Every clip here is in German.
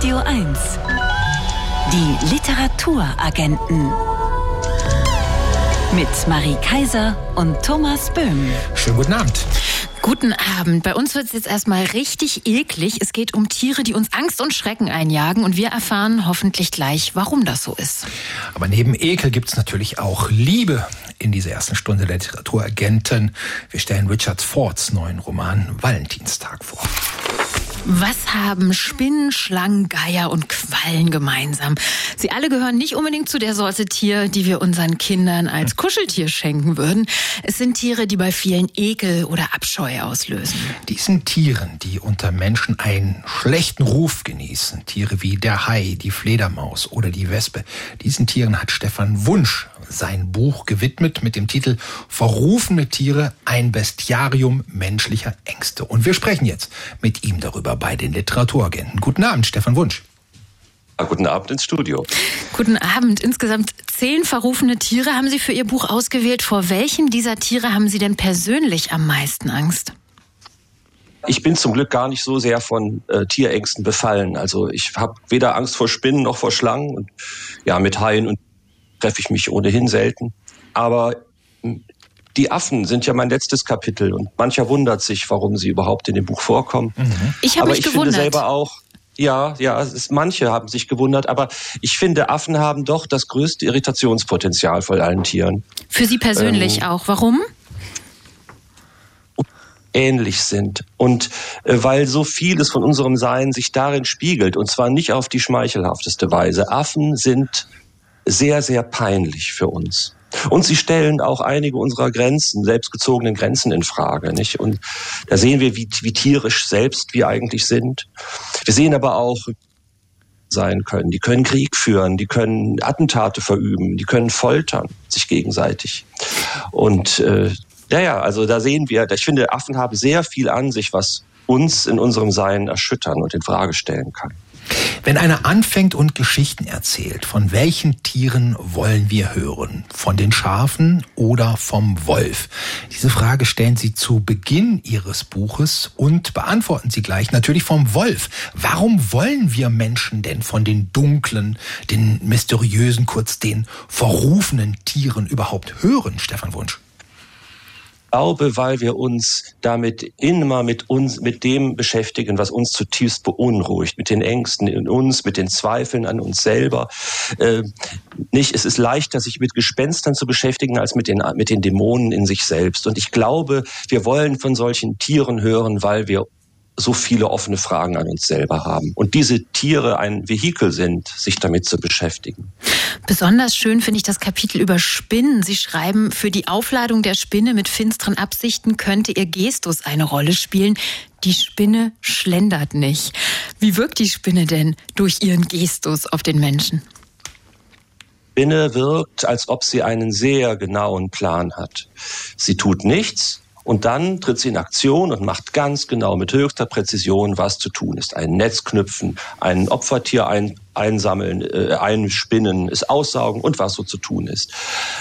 Radio 1. Die Literaturagenten. Mit Marie Kaiser und Thomas Böhm. Schönen guten Abend. Guten Abend. Bei uns wird es jetzt erstmal richtig eklig. Es geht um Tiere, die uns Angst und Schrecken einjagen und wir erfahren hoffentlich gleich, warum das so ist. Aber neben Ekel gibt es natürlich auch Liebe in dieser ersten Stunde der Literaturagenten. Wir stellen Richard Fords neuen Roman Valentinstag vor. Was haben Spinnen, Schlangen, Geier und Quallen gemeinsam? Sie alle gehören nicht unbedingt zu der Sorte Tier, die wir unseren Kindern als Kuscheltier schenken würden. Es sind Tiere, die bei vielen Ekel oder Abscheu auslösen. Diesen Tieren, die unter Menschen einen schlechten Ruf genießen, Tiere wie der Hai, die Fledermaus oder die Wespe, diesen Tieren hat Stefan Wunsch sein Buch gewidmet mit dem Titel Verrufene Tiere, ein Bestiarium menschlicher Ängste. Und wir sprechen jetzt mit ihm darüber bei den Literaturagenten. Guten Abend, Stefan Wunsch. Guten Abend ins Studio. Guten Abend. Insgesamt zehn verrufene Tiere haben Sie für Ihr Buch ausgewählt. Vor welchem dieser Tiere haben Sie denn persönlich am meisten Angst? Ich bin zum Glück gar nicht so sehr von äh, Tierängsten befallen. Also ich habe weder Angst vor Spinnen noch vor Schlangen und ja mit Haien und treffe ich mich ohnehin selten. Aber hm, die Affen sind ja mein letztes Kapitel und mancher wundert sich, warum sie überhaupt in dem Buch vorkommen. Mhm. Ich habe mich ich gewundert. finde selber auch, ja, ja, es ist, manche haben sich gewundert, aber ich finde, Affen haben doch das größte Irritationspotenzial von allen Tieren. Für Sie persönlich ähm, auch. Warum? ähnlich sind und äh, weil so vieles von unserem Sein sich darin spiegelt und zwar nicht auf die schmeichelhafteste Weise. Affen sind sehr, sehr peinlich für uns. Und sie stellen auch einige unserer Grenzen, selbstgezogenen Grenzen in Frage, nicht? Und da sehen wir, wie, wie tierisch selbst wir eigentlich sind. Wir sehen aber auch, sein können. Die können Krieg führen, die können Attentate verüben, die können foltern, sich gegenseitig. Und äh, ja, ja, also da sehen wir, ich finde, Affen haben sehr viel an sich, was uns in unserem Sein erschüttern und in Frage stellen kann. Wenn einer anfängt und Geschichten erzählt, von welchen Tieren wollen wir hören? Von den Schafen oder vom Wolf? Diese Frage stellen Sie zu Beginn Ihres Buches und beantworten Sie gleich natürlich vom Wolf. Warum wollen wir Menschen denn von den dunklen, den mysteriösen, kurz den verrufenen Tieren überhaupt hören, Stefan Wunsch? Glaube, weil wir uns damit immer mit uns, mit dem beschäftigen, was uns zutiefst beunruhigt, mit den Ängsten in uns, mit den Zweifeln an uns selber. Äh, nicht, es ist leichter, sich mit Gespenstern zu beschäftigen, als mit den, mit den Dämonen in sich selbst. Und ich glaube, wir wollen von solchen Tieren hören, weil wir so viele offene Fragen an uns selber haben. Und diese Tiere ein Vehikel sind, sich damit zu beschäftigen. Besonders schön finde ich das Kapitel über Spinnen. Sie schreiben, für die Aufladung der Spinne mit finsteren Absichten könnte ihr Gestus eine Rolle spielen. Die Spinne schlendert nicht. Wie wirkt die Spinne denn durch ihren Gestus auf den Menschen? Spinne wirkt, als ob sie einen sehr genauen Plan hat. Sie tut nichts, und dann tritt sie in Aktion und macht ganz genau mit höchster Präzision, was zu tun ist. Ein Netz knüpfen, ein Opfertier ein, einsammeln, äh, einspinnen, es aussaugen und was so zu tun ist.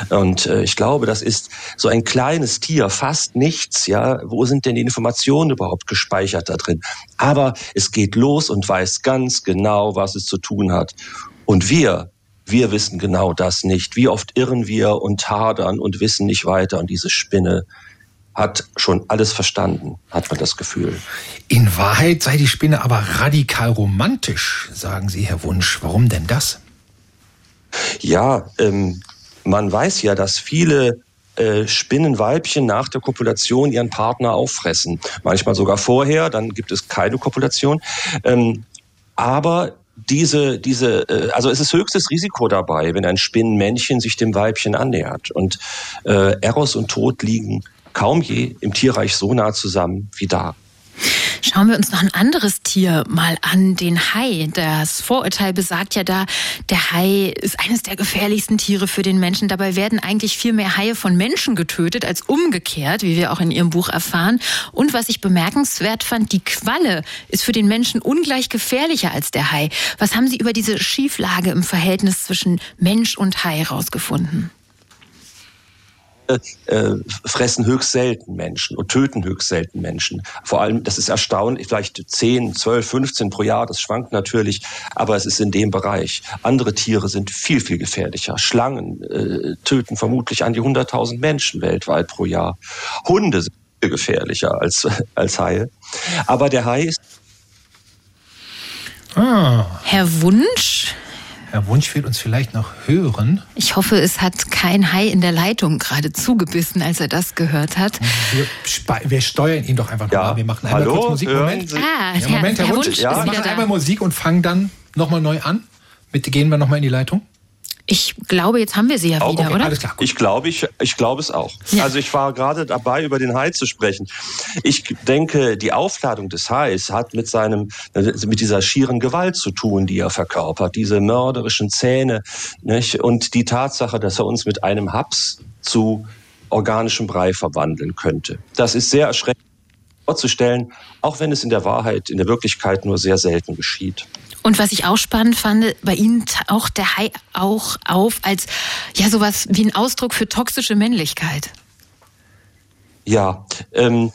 Und äh, ich glaube, das ist so ein kleines Tier, fast nichts. Ja, wo sind denn die Informationen überhaupt gespeichert da drin? Aber es geht los und weiß ganz genau, was es zu tun hat. Und wir, wir wissen genau das nicht. Wie oft irren wir und hadern und wissen nicht weiter. Und diese Spinne hat schon alles verstanden, hat man das Gefühl. In Wahrheit sei die Spinne aber radikal romantisch, sagen Sie, Herr Wunsch. Warum denn das? Ja, ähm, man weiß ja, dass viele äh, Spinnenweibchen nach der Kopulation ihren Partner auffressen. Manchmal sogar vorher, dann gibt es keine Kopulation. Ähm, aber diese, diese, äh, also es ist höchstes Risiko dabei, wenn ein Spinnenmännchen sich dem Weibchen annähert. Und äh, Eros und Tod liegen kaum je im Tierreich so nah zusammen wie da. Schauen wir uns noch ein anderes Tier mal an, den Hai. Das Vorurteil besagt ja da, der Hai ist eines der gefährlichsten Tiere für den Menschen. Dabei werden eigentlich viel mehr Haie von Menschen getötet als umgekehrt, wie wir auch in Ihrem Buch erfahren. Und was ich bemerkenswert fand, die Qualle ist für den Menschen ungleich gefährlicher als der Hai. Was haben Sie über diese Schieflage im Verhältnis zwischen Mensch und Hai herausgefunden? Äh, fressen höchst selten Menschen und töten höchst selten Menschen. Vor allem, das ist erstaunlich, vielleicht 10, 12, 15 pro Jahr, das schwankt natürlich, aber es ist in dem Bereich. Andere Tiere sind viel, viel gefährlicher. Schlangen äh, töten vermutlich an die 100.000 Menschen weltweit pro Jahr. Hunde sind viel gefährlicher als, als Haie. Aber der Hai ist Ah. Herr Wunsch, Herr Wunsch will uns vielleicht noch hören. Ich hoffe, es hat kein Hai in der Leitung gerade zugebissen, als er das gehört hat. Wir, wir steuern ihn doch einfach ja. mal. Wir machen einmal Hallo, kurz Musik. Moment. Ah, ja, Moment, Herr, Herr Wunsch. Wunsch ja. Wir machen einmal Musik und fangen dann nochmal neu an. Bitte gehen wir nochmal in die Leitung. Ich glaube, jetzt haben wir sie ja oh, wieder, okay, oder? Alles klar, ich glaube, ich, ich glaube es auch. Ja. Also ich war gerade dabei, über den Hai zu sprechen. Ich denke, die Aufladung des Hais hat mit seinem, mit dieser schieren Gewalt zu tun, die er verkörpert, diese mörderischen Zähne, nicht? und die Tatsache, dass er uns mit einem Haps zu organischem Brei verwandeln könnte. Das ist sehr erschreckend vorzustellen, auch wenn es in der Wahrheit, in der Wirklichkeit nur sehr selten geschieht. Und was ich auch spannend fand, bei Ihnen taucht der Hai auch auf als ja sowas wie ein Ausdruck für toxische Männlichkeit. Ja, ähm,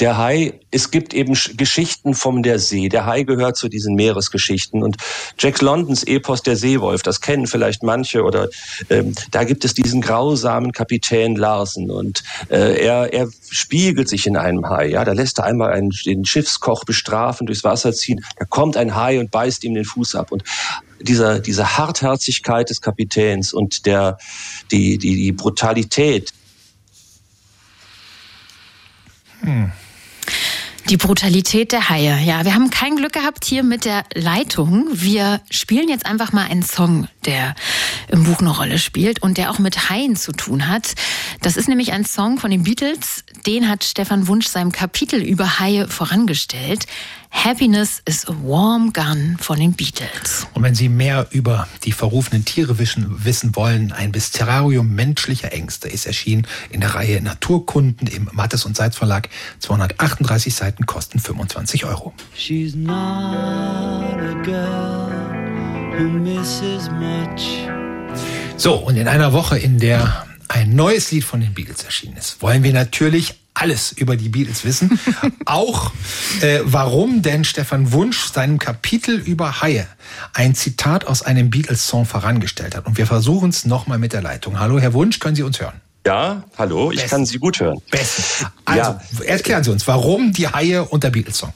der Hai, es gibt eben Geschichten vom der See. Der Hai gehört zu diesen Meeresgeschichten. Und Jack Londons Epos Der Seewolf, das kennen vielleicht manche, oder ähm, da gibt es diesen grausamen Kapitän Larsen. Und äh, er, er spiegelt sich in einem Hai. Ja, da lässt er einmal einen, den Schiffskoch bestrafen, durchs Wasser ziehen. Da kommt ein Hai und beißt ihm den Fuß ab. Und dieser, diese Hartherzigkeit des Kapitäns und der, die, die, die Brutalität, hm. Die Brutalität der Haie. Ja, wir haben kein Glück gehabt hier mit der Leitung. Wir spielen jetzt einfach mal einen Song, der im Buch eine Rolle spielt und der auch mit Haien zu tun hat. Das ist nämlich ein Song von den Beatles. Den hat Stefan Wunsch seinem Kapitel über Haie vorangestellt. Happiness is a Warm Gun von den Beatles. Und wenn Sie mehr über die verrufenen Tiere wissen, wissen wollen, ein Bestiarium menschlicher Ängste ist erschienen in der Reihe Naturkunden im Mattes und Seitz Verlag. 238 Seiten kosten 25 Euro. She's not a girl who misses much. So, und in einer Woche, in der ein neues Lied von den Beatles erschienen ist, wollen wir natürlich alles über die Beatles wissen. Auch äh, warum denn Stefan Wunsch seinem Kapitel über Haie ein Zitat aus einem Beatles-Song vorangestellt hat. Und wir versuchen es nochmal mit der Leitung. Hallo, Herr Wunsch, können Sie uns hören? Ja, hallo, ich Besten. kann Sie gut hören. Besten. Also, ja. erklären Sie uns, warum die Haie und der Beatles-Song?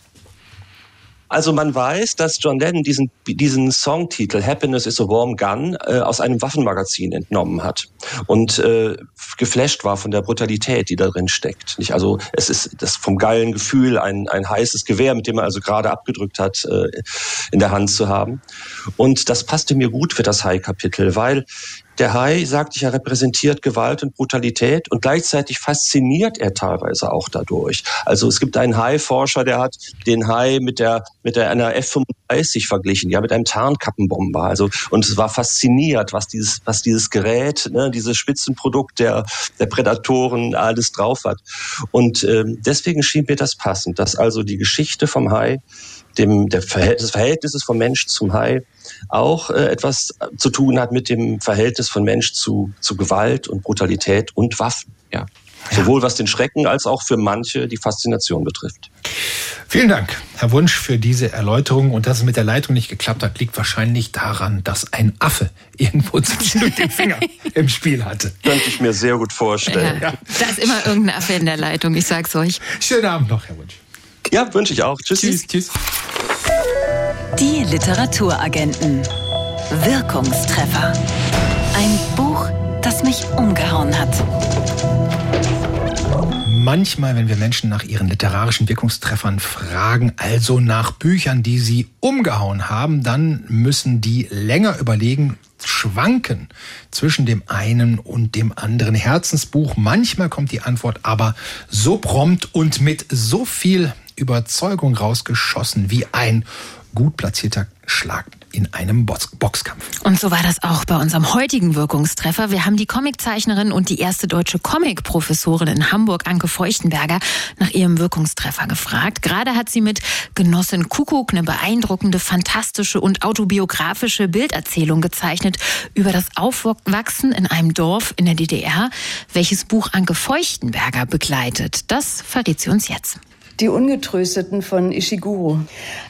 Also man weiß, dass John Lennon diesen, diesen Songtitel Happiness is a Warm Gun äh, aus einem Waffenmagazin entnommen hat und äh, geflasht war von der Brutalität, die da drin steckt. Nicht? Also es ist das vom geilen Gefühl, ein, ein heißes Gewehr, mit dem er also gerade abgedrückt hat, äh, in der Hand zu haben. Und das passte mir gut für das High-Kapitel, weil der Hai, sagte ich, er repräsentiert Gewalt und Brutalität und gleichzeitig fasziniert er teilweise auch dadurch. Also es gibt einen Hai-Forscher, der hat den Hai mit der mit der einer F-35 verglichen, ja, mit einem Tarnkappenbomber. Also und es war fasziniert, was dieses was dieses Gerät, ne, dieses Spitzenprodukt der der Prädatoren alles drauf hat. Und ähm, deswegen schien mir das passend, dass also die Geschichte vom Hai dem der Verhältnis, des Verhältnisses vom Mensch zum Hai auch äh, etwas zu tun hat mit dem Verhältnis von Mensch zu, zu Gewalt und Brutalität und Waffen. Ja. ja. Sowohl was den Schrecken als auch für manche die Faszination betrifft. Vielen Dank, Herr Wunsch, für diese Erläuterung. Und dass es mit der Leitung nicht geklappt hat, liegt wahrscheinlich daran, dass ein Affe irgendwo zwischendurch den Finger im Spiel hatte. Könnte ich mir sehr gut vorstellen. Ja, da ist immer irgendein Affe in der Leitung, ich sag's euch. Schönen Abend noch, Herr Wunsch. Ja, wünsche ich auch. Tschüss. Tschüss. tschüss. Die Literaturagenten. Wirkungstreffer. Ein Buch, das mich umgehauen hat. Manchmal, wenn wir Menschen nach ihren literarischen Wirkungstreffern fragen, also nach Büchern, die sie umgehauen haben, dann müssen die länger überlegen, schwanken zwischen dem einen und dem anderen Herzensbuch. Manchmal kommt die Antwort aber so prompt und mit so viel Überzeugung rausgeschossen wie ein gut platzierter Schlag in einem Boxkampf. Und so war das auch bei unserem heutigen Wirkungstreffer. Wir haben die Comiczeichnerin und die erste deutsche Comic-Professorin in Hamburg, Anke Feuchtenberger, nach ihrem Wirkungstreffer gefragt. Gerade hat sie mit Genossin Kuckuck eine beeindruckende, fantastische und autobiografische Bilderzählung gezeichnet über das Aufwachsen in einem Dorf in der DDR, welches Buch Anke Feuchtenberger begleitet. Das verrät sie uns jetzt. Die Ungetrösteten von Ishiguro.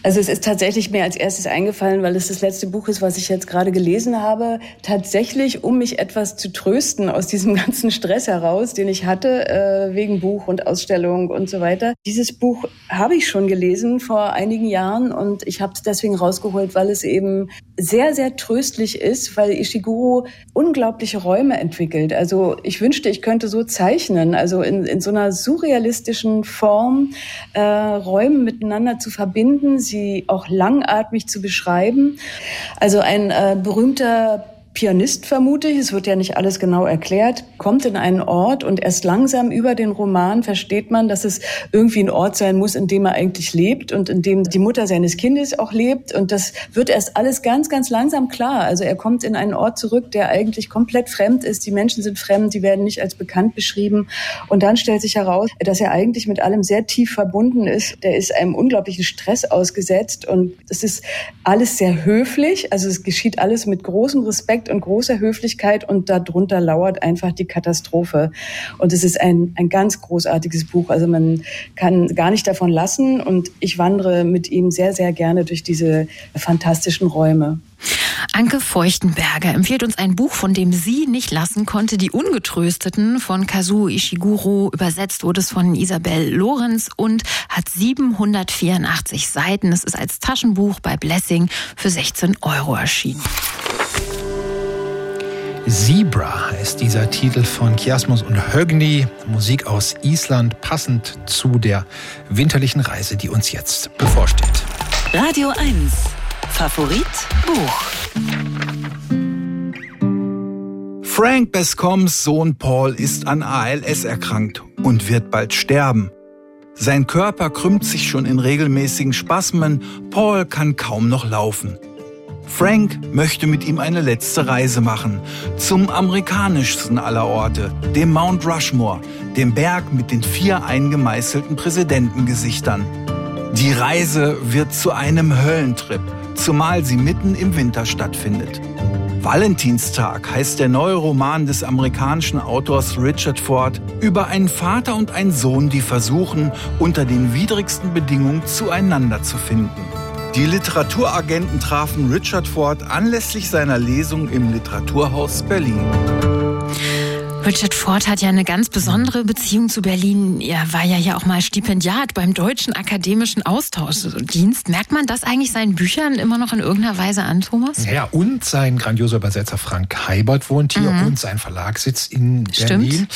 Also es ist tatsächlich mir als erstes eingefallen, weil es das letzte Buch ist, was ich jetzt gerade gelesen habe. Tatsächlich, um mich etwas zu trösten aus diesem ganzen Stress heraus, den ich hatte, äh, wegen Buch und Ausstellung und so weiter. Dieses Buch habe ich schon gelesen vor einigen Jahren und ich habe es deswegen rausgeholt, weil es eben sehr, sehr tröstlich ist, weil Ishiguro unglaubliche Räume entwickelt. Also ich wünschte, ich könnte so zeichnen, also in, in so einer surrealistischen Form äh, Räume miteinander zu verbinden, sie auch langatmig zu beschreiben. Also ein äh, berühmter Pianist vermute ich, es wird ja nicht alles genau erklärt, kommt in einen Ort und erst langsam über den Roman versteht man, dass es irgendwie ein Ort sein muss, in dem er eigentlich lebt und in dem die Mutter seines Kindes auch lebt. Und das wird erst alles ganz, ganz langsam klar. Also er kommt in einen Ort zurück, der eigentlich komplett fremd ist. Die Menschen sind fremd, die werden nicht als bekannt beschrieben. Und dann stellt sich heraus, dass er eigentlich mit allem sehr tief verbunden ist. Der ist einem unglaublichen Stress ausgesetzt und es ist alles sehr höflich. Also es geschieht alles mit großem Respekt Respekt und großer Höflichkeit und darunter lauert einfach die Katastrophe. Und es ist ein, ein ganz großartiges Buch. Also man kann gar nicht davon lassen und ich wandere mit ihm sehr, sehr gerne durch diese fantastischen Räume. Anke Feuchtenberger empfiehlt uns ein Buch, von dem sie nicht lassen konnte, Die Ungetrösteten von Kazuo Ishiguro. Übersetzt wurde es von Isabel Lorenz und hat 784 Seiten. Es ist als Taschenbuch bei Blessing für 16 Euro erschienen. Zebra ist dieser Titel von Kiasmus und Högni, Musik aus Island, passend zu der winterlichen Reise, die uns jetzt bevorsteht. Radio 1, Favorit Buch. Frank Bescoms Sohn Paul ist an ALS erkrankt und wird bald sterben. Sein Körper krümmt sich schon in regelmäßigen Spasmen, Paul kann kaum noch laufen. Frank möchte mit ihm eine letzte Reise machen zum amerikanischsten aller Orte, dem Mount Rushmore, dem Berg mit den vier eingemeißelten Präsidentengesichtern. Die Reise wird zu einem Höllentrip, zumal sie mitten im Winter stattfindet. Valentinstag heißt der neue Roman des amerikanischen Autors Richard Ford über einen Vater und einen Sohn, die versuchen, unter den widrigsten Bedingungen zueinander zu finden. Die Literaturagenten trafen Richard Ford anlässlich seiner Lesung im Literaturhaus Berlin. Richard Ford hat ja eine ganz besondere Beziehung zu Berlin. Er war ja ja auch mal Stipendiat beim Deutschen Akademischen Austauschdienst. Merkt man das eigentlich seinen Büchern immer noch in irgendeiner Weise an, Thomas? Ja, und sein grandioser Übersetzer Frank Heibert wohnt hier mhm. und sein Verlag sitzt in Berlin. Stimmt.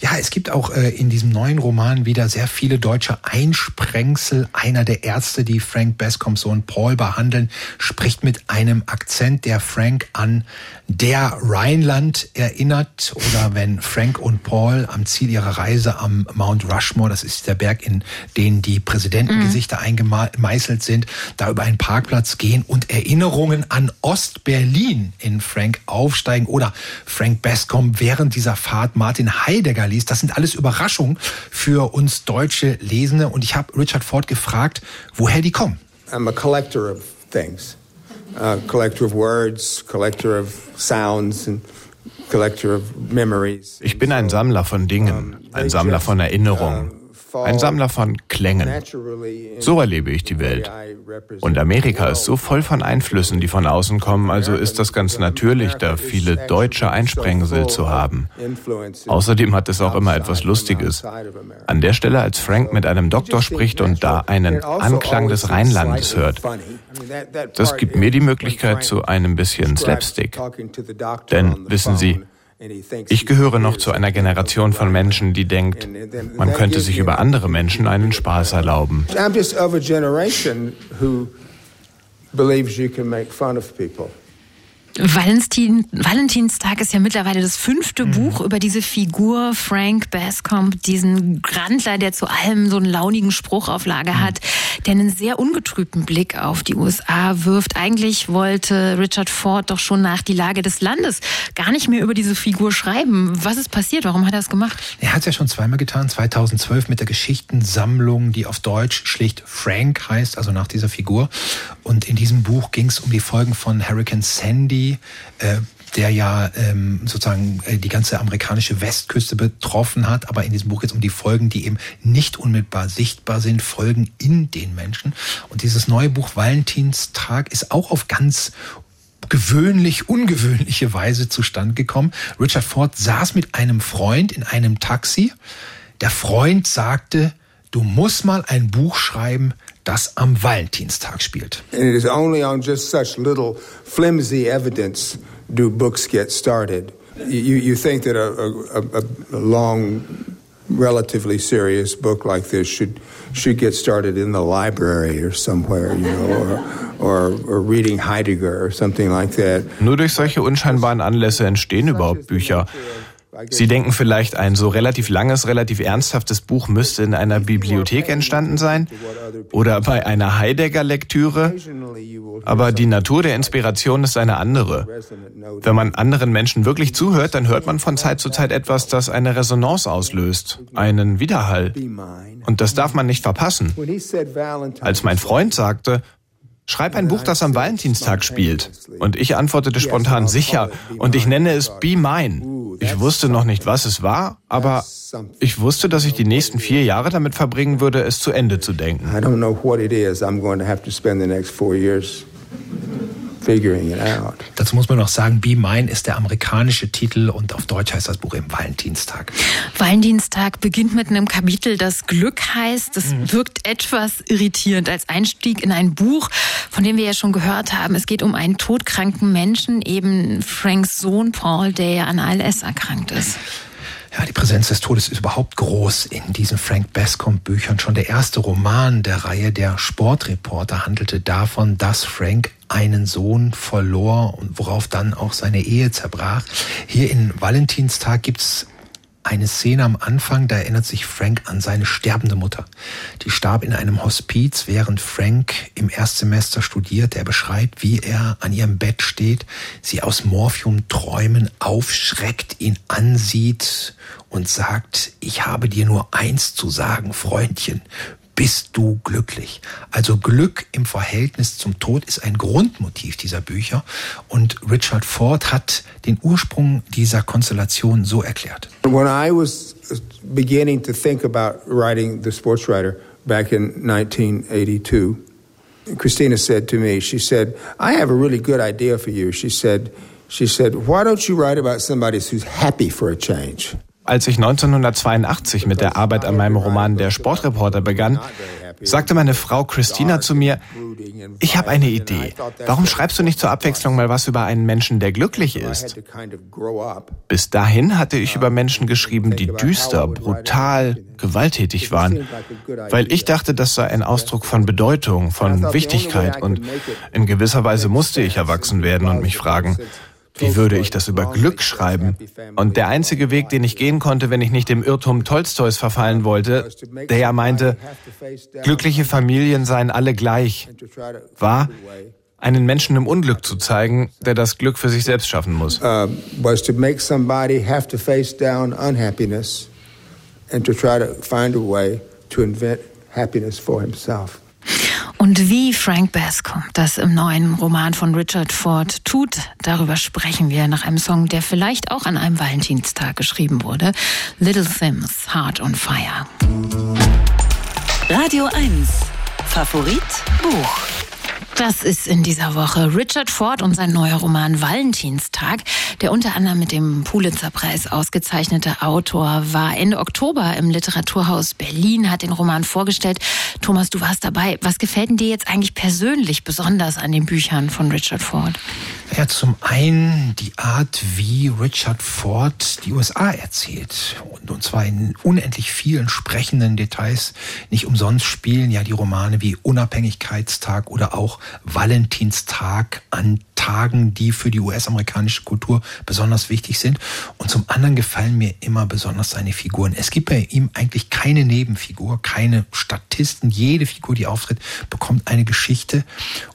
Ja, es gibt auch äh, in diesem neuen Roman wieder sehr viele deutsche Einsprengsel. Einer der Ärzte, die Frank Bascoms Sohn Paul behandeln, spricht mit einem Akzent, der Frank an der Rheinland erinnert oder wenn Frank und Paul am Ziel ihrer Reise am Mount Rushmore, das ist der Berg, in den die Präsidentengesichter mhm. eingemeißelt sind, da über einen Parkplatz gehen und Erinnerungen an Ostberlin in Frank aufsteigen oder Frank Bascom während dieser Fahrt Martin Heidegger liest. Das sind alles Überraschungen für uns deutsche Lesende und ich habe Richard Ford gefragt, woher die kommen. I'm a collector of things. A collector of words, collector of sounds and ich bin ein Sammler von Dingen, ein Sammler von Erinnerungen, ein Sammler von Klängen. So erlebe ich die Welt. Und Amerika ist so voll von Einflüssen, die von außen kommen, also ist das ganz natürlich, da viele deutsche Einsprengsel zu haben. Außerdem hat es auch immer etwas Lustiges. An der Stelle, als Frank mit einem Doktor spricht und da einen Anklang des Rheinlandes hört. Das gibt mir die Möglichkeit zu einem bisschen Slapstick. Denn, wissen Sie, ich gehöre noch zu einer Generation von Menschen, die denkt, man könnte sich über andere Menschen einen Spaß erlauben. I'm just of a generation who believes you can make fun of people. Valentin, Valentinstag ist ja mittlerweile das fünfte mhm. Buch über diese Figur Frank Bascomb, diesen Grandler, der zu allem so einen launigen Spruch auf Lager mhm. hat, der einen sehr ungetrübten Blick auf die USA wirft. Eigentlich wollte Richard Ford doch schon nach die Lage des Landes gar nicht mehr über diese Figur schreiben. Was ist passiert? Warum hat er das gemacht? Er hat es ja schon zweimal getan. 2012 mit der Geschichtensammlung, die auf Deutsch schlicht Frank heißt, also nach dieser Figur. Und in diesem Buch ging es um die Folgen von Hurricane Sandy, äh, der ja ähm, sozusagen äh, die ganze amerikanische Westküste betroffen hat, aber in diesem Buch jetzt um die Folgen, die eben nicht unmittelbar sichtbar sind, Folgen in den Menschen. Und dieses neue Buch Valentinstag ist auch auf ganz gewöhnlich, ungewöhnliche Weise zustande gekommen. Richard Ford saß mit einem Freund in einem Taxi. Der Freund sagte, du musst mal ein Buch schreiben, das am Valentinstag spielt. And it is only on just such little flimsy evidence do books get started. You, you think that a, a, a long, relatively serious book like this should should get started in the library or somewhere, you know, or, or, or reading Heidegger or something like that. Nur durch solche unscheinbaren Anlässe entstehen überhaupt Bücher. Sie denken vielleicht, ein so relativ langes, relativ ernsthaftes Buch müsste in einer Bibliothek entstanden sein oder bei einer Heidegger-Lektüre. Aber die Natur der Inspiration ist eine andere. Wenn man anderen Menschen wirklich zuhört, dann hört man von Zeit zu Zeit etwas, das eine Resonanz auslöst, einen Widerhall. Und das darf man nicht verpassen. Als mein Freund sagte, Schreib ein Buch, das am Valentinstag spielt. Und ich antwortete spontan sicher. Und ich nenne es Be Mine. Ich wusste noch nicht, was es war, aber ich wusste, dass ich die nächsten vier Jahre damit verbringen würde, es zu Ende zu denken. I don't know what it is I'm going to have to spend the next four years figuring it out. Dazu muss man noch sagen, Be Mine ist der amerikanische Titel und auf Deutsch heißt das Buch eben Valentinstag. Valentinstag beginnt mit einem Kapitel, das Glück heißt. Das mhm. wirkt etwas irritierend als Einstieg in ein Buch, von dem wir ja schon gehört haben. Es geht um einen todkranken Menschen, eben Franks Sohn Paul, der ja an ALS erkrankt ist. Ja, die Präsenz des Todes ist überhaupt groß in diesen Frank Bascom Büchern. Schon der erste Roman der Reihe, der Sportreporter, handelte davon, dass Frank einen Sohn verlor und worauf dann auch seine Ehe zerbrach. Hier in Valentinstag gibt's eine Szene am Anfang, da erinnert sich Frank an seine sterbende Mutter. Die starb in einem Hospiz, während Frank im Erstsemester studiert. Er beschreibt, wie er an ihrem Bett steht, sie aus Morphium-Träumen aufschreckt, ihn ansieht und sagt, ich habe dir nur eins zu sagen, Freundchen, bist du glücklich. Also Glück im Verhältnis zum Tod ist ein Grundmotiv dieser Bücher und Richard Ford hat den Ursprung dieser Konstellation so erklärt. When I was beginning to think about writing The Sports Writer back in 1982, Christina said to me, she said, I have a really good idea for you. She said, she said, why don't you write about somebody who's happy for a change? Als ich 1982 mit der Arbeit an meinem Roman Der Sportreporter begann, sagte meine Frau Christina zu mir, ich habe eine Idee. Warum schreibst du nicht zur Abwechslung mal was über einen Menschen, der glücklich ist? Bis dahin hatte ich über Menschen geschrieben, die düster, brutal, gewalttätig waren, weil ich dachte, das sei ein Ausdruck von Bedeutung, von Wichtigkeit und in gewisser Weise musste ich erwachsen werden und mich fragen, wie würde ich das über Glück schreiben? Und der einzige Weg, den ich gehen konnte, wenn ich nicht dem Irrtum Tolstois verfallen wollte, der ja meinte, glückliche Familien seien alle gleich, war, einen Menschen im Unglück zu zeigen, der das Glück für sich selbst schaffen muss. Uh, happiness for himself. Und wie Frank Bascom das im neuen Roman von Richard Ford tut, darüber sprechen wir nach einem Song, der vielleicht auch an einem Valentinstag geschrieben wurde. Little Sims, Heart on Fire. Radio 1, Favorit Buch. Das ist in dieser Woche Richard Ford und sein neuer Roman Valentinstag. Der unter anderem mit dem Pulitzerpreis ausgezeichnete Autor war Ende Oktober im Literaturhaus Berlin, hat den Roman vorgestellt. Thomas, du warst dabei. Was gefällt denn dir jetzt eigentlich persönlich besonders an den Büchern von Richard Ford? Ja, zum einen die Art, wie Richard Ford die USA erzählt. Und, zwar in unendlich vielen sprechenden Details. Nicht umsonst spielen ja die Romane wie Unabhängigkeitstag oder auch Valentinstag an Tagen, die für die US-amerikanische Kultur besonders wichtig sind. Und zum anderen gefallen mir immer besonders seine Figuren. Es gibt bei ihm eigentlich keine Nebenfigur, keine Statisten. Jede Figur, die auftritt, bekommt eine Geschichte.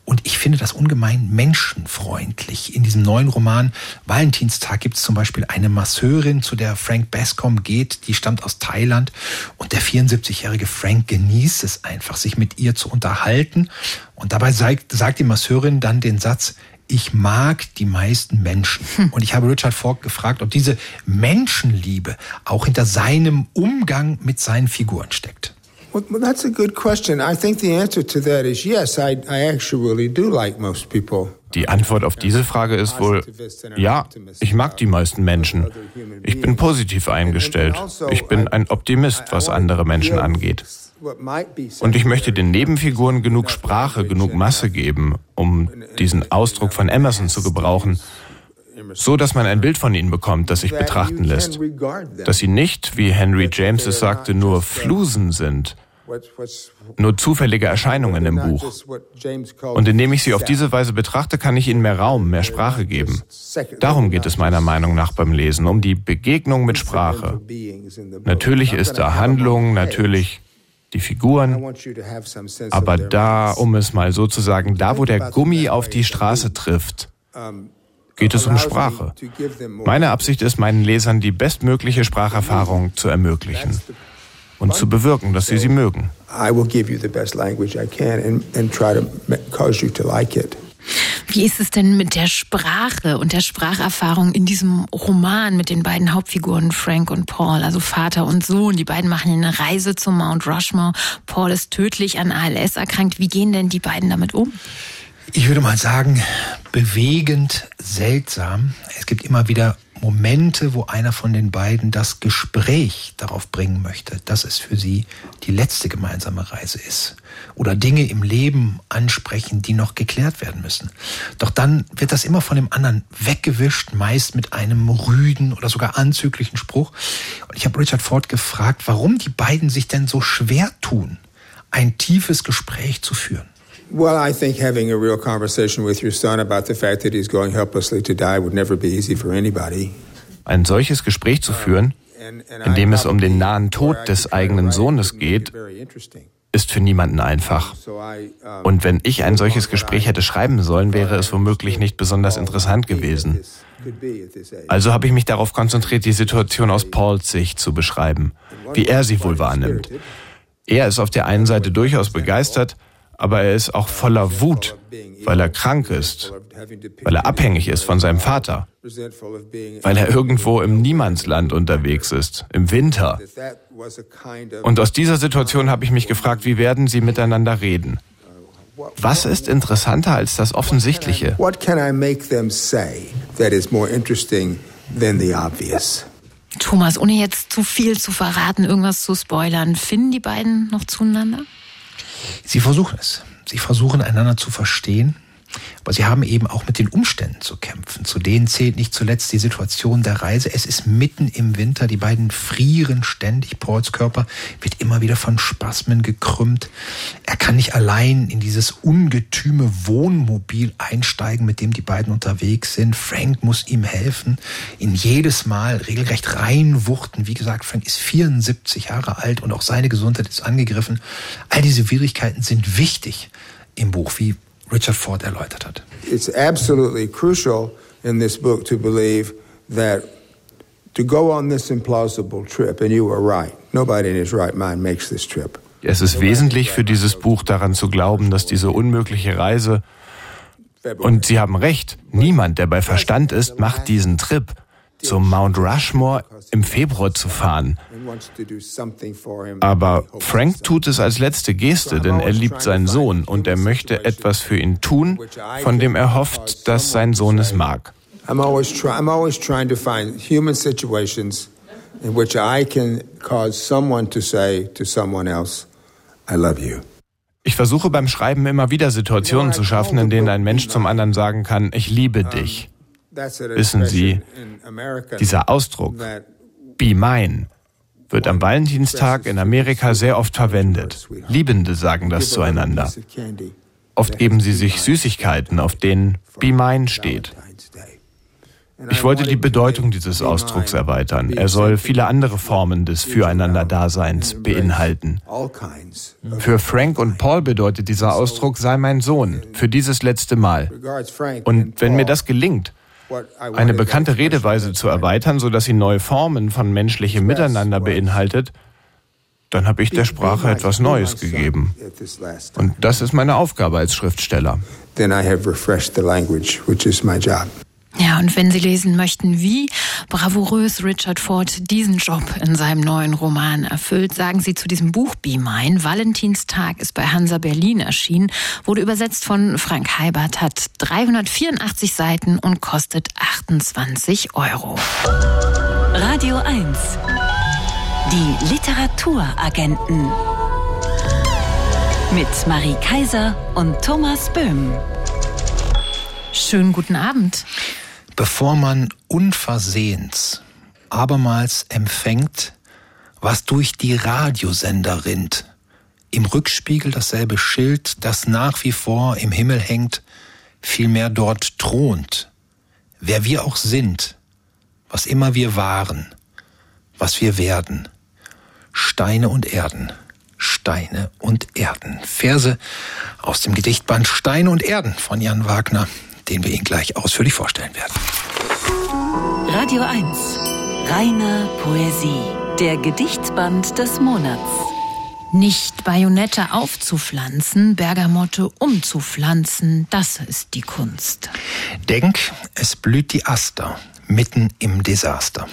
Und ich finde das ungemein menschenfreundlich. In diesem neuen Roman Valentinstag gibt es zum Beispiel eine Masseurin, zu der Frank Bascom geht. Die stammt aus Thailand. Und der 74-jährige Frank genießt es einfach, sich mit ihr zu unterhalten. Und dabei sagt, sagt die Masseurin dann den Satz, ich mag die meisten Menschen. Hm. Und ich habe Richard Falk gefragt, ob diese Menschenliebe auch hinter seinem Umgang mit seinen Figuren steckt. Well, that's a good question. I think the answer to that is yes. I, I actually do like most people. Die Antwort auf diese Frage ist wohl, ja, ich mag die meisten Menschen. Ich bin positiv eingestellt. Ich bin ein Optimist, was andere Menschen angeht. Und ich möchte den Nebenfiguren genug Sprache, genug Masse geben, um diesen Ausdruck von Emerson zu gebrauchen, so dass man ein Bild von ihnen bekommt, das sich betrachten lässt. Dass sie nicht, wie Henry James es sagte, nur Flusen sind, nur zufällige Erscheinungen im Buch. Und indem ich sie auf diese Weise betrachte, kann ich ihnen mehr Raum, mehr Sprache geben. Darum geht es meiner Meinung nach beim Lesen, um die Begegnung mit Sprache. Natürlich ist da Handlung, natürlich die Figuren, aber da, um es mal so zu sagen, da, wo der Gummi auf die Straße trifft, geht es um Sprache. Meine Absicht ist, meinen Lesern die bestmögliche Spracherfahrung zu ermöglichen und zu bewirken, dass sie sie mögen. Wie ist es denn mit der Sprache und der Spracherfahrung in diesem Roman mit den beiden Hauptfiguren Frank und Paul, also Vater und Sohn? Die beiden machen eine Reise zum Mount Rushmore. Paul ist tödlich an ALS erkrankt. Wie gehen denn die beiden damit um? Ich würde mal sagen, bewegend, seltsam. Es gibt immer wieder Momente, wo einer von den beiden das Gespräch darauf bringen möchte, dass es für sie die letzte gemeinsame Reise ist. Oder Dinge im Leben ansprechen, die noch geklärt werden müssen. Doch dann wird das immer von dem anderen weggewischt, meist mit einem rüden oder sogar anzüglichen Spruch. Und ich habe Richard Ford gefragt, warum die beiden sich denn so schwer tun, ein tiefes Gespräch zu führen. Well, I think having a real conversation with your son about the fact that he's going helplessly to die would never be easy for anybody. Ein solches Gespräch zu führen, in dem es um den nahen Tod des eigenen Sohnes geht, ist für niemanden einfach. Und wenn ich ein solches Gespräch hätte schreiben sollen, wäre es womöglich nicht besonders interessant gewesen. Also habe ich mich darauf konzentriert, die Situation aus Pauls Sicht zu beschreiben, wie er sie wohl wahrnimmt. Er ist auf der einen Seite durchaus begeistert, aber er ist auch voller Wut, weil er krank ist, weil er abhängig ist von seinem Vater, weil er irgendwo im Niemandsland unterwegs ist, im Winter. Und aus dieser Situation habe ich mich gefragt, wie werden sie miteinander reden? Was ist interessanter als das Offensichtliche? Thomas, ohne jetzt zu viel zu verraten, irgendwas zu spoilern, finden die beiden noch zueinander? Sie versuchen es. Sie versuchen einander zu verstehen, aber sie haben eben auch mit den Umständen zu kämpfen. Zu denen zählt nicht zuletzt die Situation der Reise. Es ist mitten im Winter, die beiden frieren ständig. Pauls Körper wird immer wieder von Spasmen gekrümmt. Er kann nicht allein in dieses ungetüme Wohnmobil einsteigen, mit dem die beiden unterwegs sind. Frank muss ihm helfen, ihn jedes Mal regelrecht reinwuchten. Wie gesagt, Frank ist 74 Jahre alt und auch seine Gesundheit ist angegriffen. All diese Schwierigkeiten sind wichtig im Buch, wie Richard Ford erläutert hat. It's absolutely crucial in this book to believe that to go on this implausible trip, and you were right, nobody in his right mind makes this trip. Es ist wesentlich für dieses Buch daran zu glauben, dass diese unmögliche Reise, und Sie haben recht, niemand, der bei Verstand ist, macht diesen Trip zum Mount Rushmore im Februar zu fahren. Aber Frank tut es als letzte Geste, denn er liebt seinen Sohn und er möchte etwas für ihn tun, von dem er hofft, dass sein Sohn es mag. I'm always, try, I'm always trying to find human situations in which I can cause someone to say to someone else, I love you. Ich versuche beim Schreiben immer wieder Situationen zu schaffen, in denen ein Mensch zum anderen sagen kann, ich liebe dich. Wissen Sie, dieser Ausdruck, be mine, wird am Valentinstag in Amerika sehr oft verwendet. Liebende sagen das zueinander. Oft geben sie sich Süßigkeiten, auf denen Be Mine steht. Ich wollte die Bedeutung dieses Ausdrucks erweitern. Er soll viele andere Formen des Füreinander-Daseins beinhalten. Für Frank und Paul bedeutet dieser Ausdruck sei mein Sohn, für dieses letzte Mal. Und wenn mir das gelingt, eine bekannte Redeweise zu erweitern, sodass sie neue Formen von menschlichem Miteinander beinhaltet, dann habe ich der Sprache etwas Neues gegeben. Und das ist meine Aufgabe als Schriftsteller. Then I have refreshed the language, which is my job. Ja, und wenn Sie lesen möchten, wie bravourös Richard Ford diesen Job in seinem neuen Roman erfüllt, sagen Sie zu diesem Buch Be Mine. Valentinstag ist bei Hansa Berlin erschienen, wurde übersetzt von Frank Heibert, hat 384 Seiten und kostet 28 Euro. Radio 1. Die Literaturagenten. Mit Marie Kaiser und Thomas Böhm. Schönen guten Abend. Bevor man unversehens abermals empfängt, was durch die Radiosender rinnt, im Rückspiegel dasselbe Schild, das nach wie vor im Himmel hängt, vielmehr dort thront, wer wir auch sind, was immer wir waren, was wir werden, Steine und Erden, Steine und Erden. Verse aus dem Gedichtband Steine und Erden von Jan Wagner den wir Ihnen gleich ausführlich vorstellen werden. Radio 1. Reine Poesie. Der Gedichtband des Monats. Nicht Bajonette aufzupflanzen, Bergamotte umzupflanzen, das ist die Kunst. Denk, es blüht die Aster mitten im Desaster.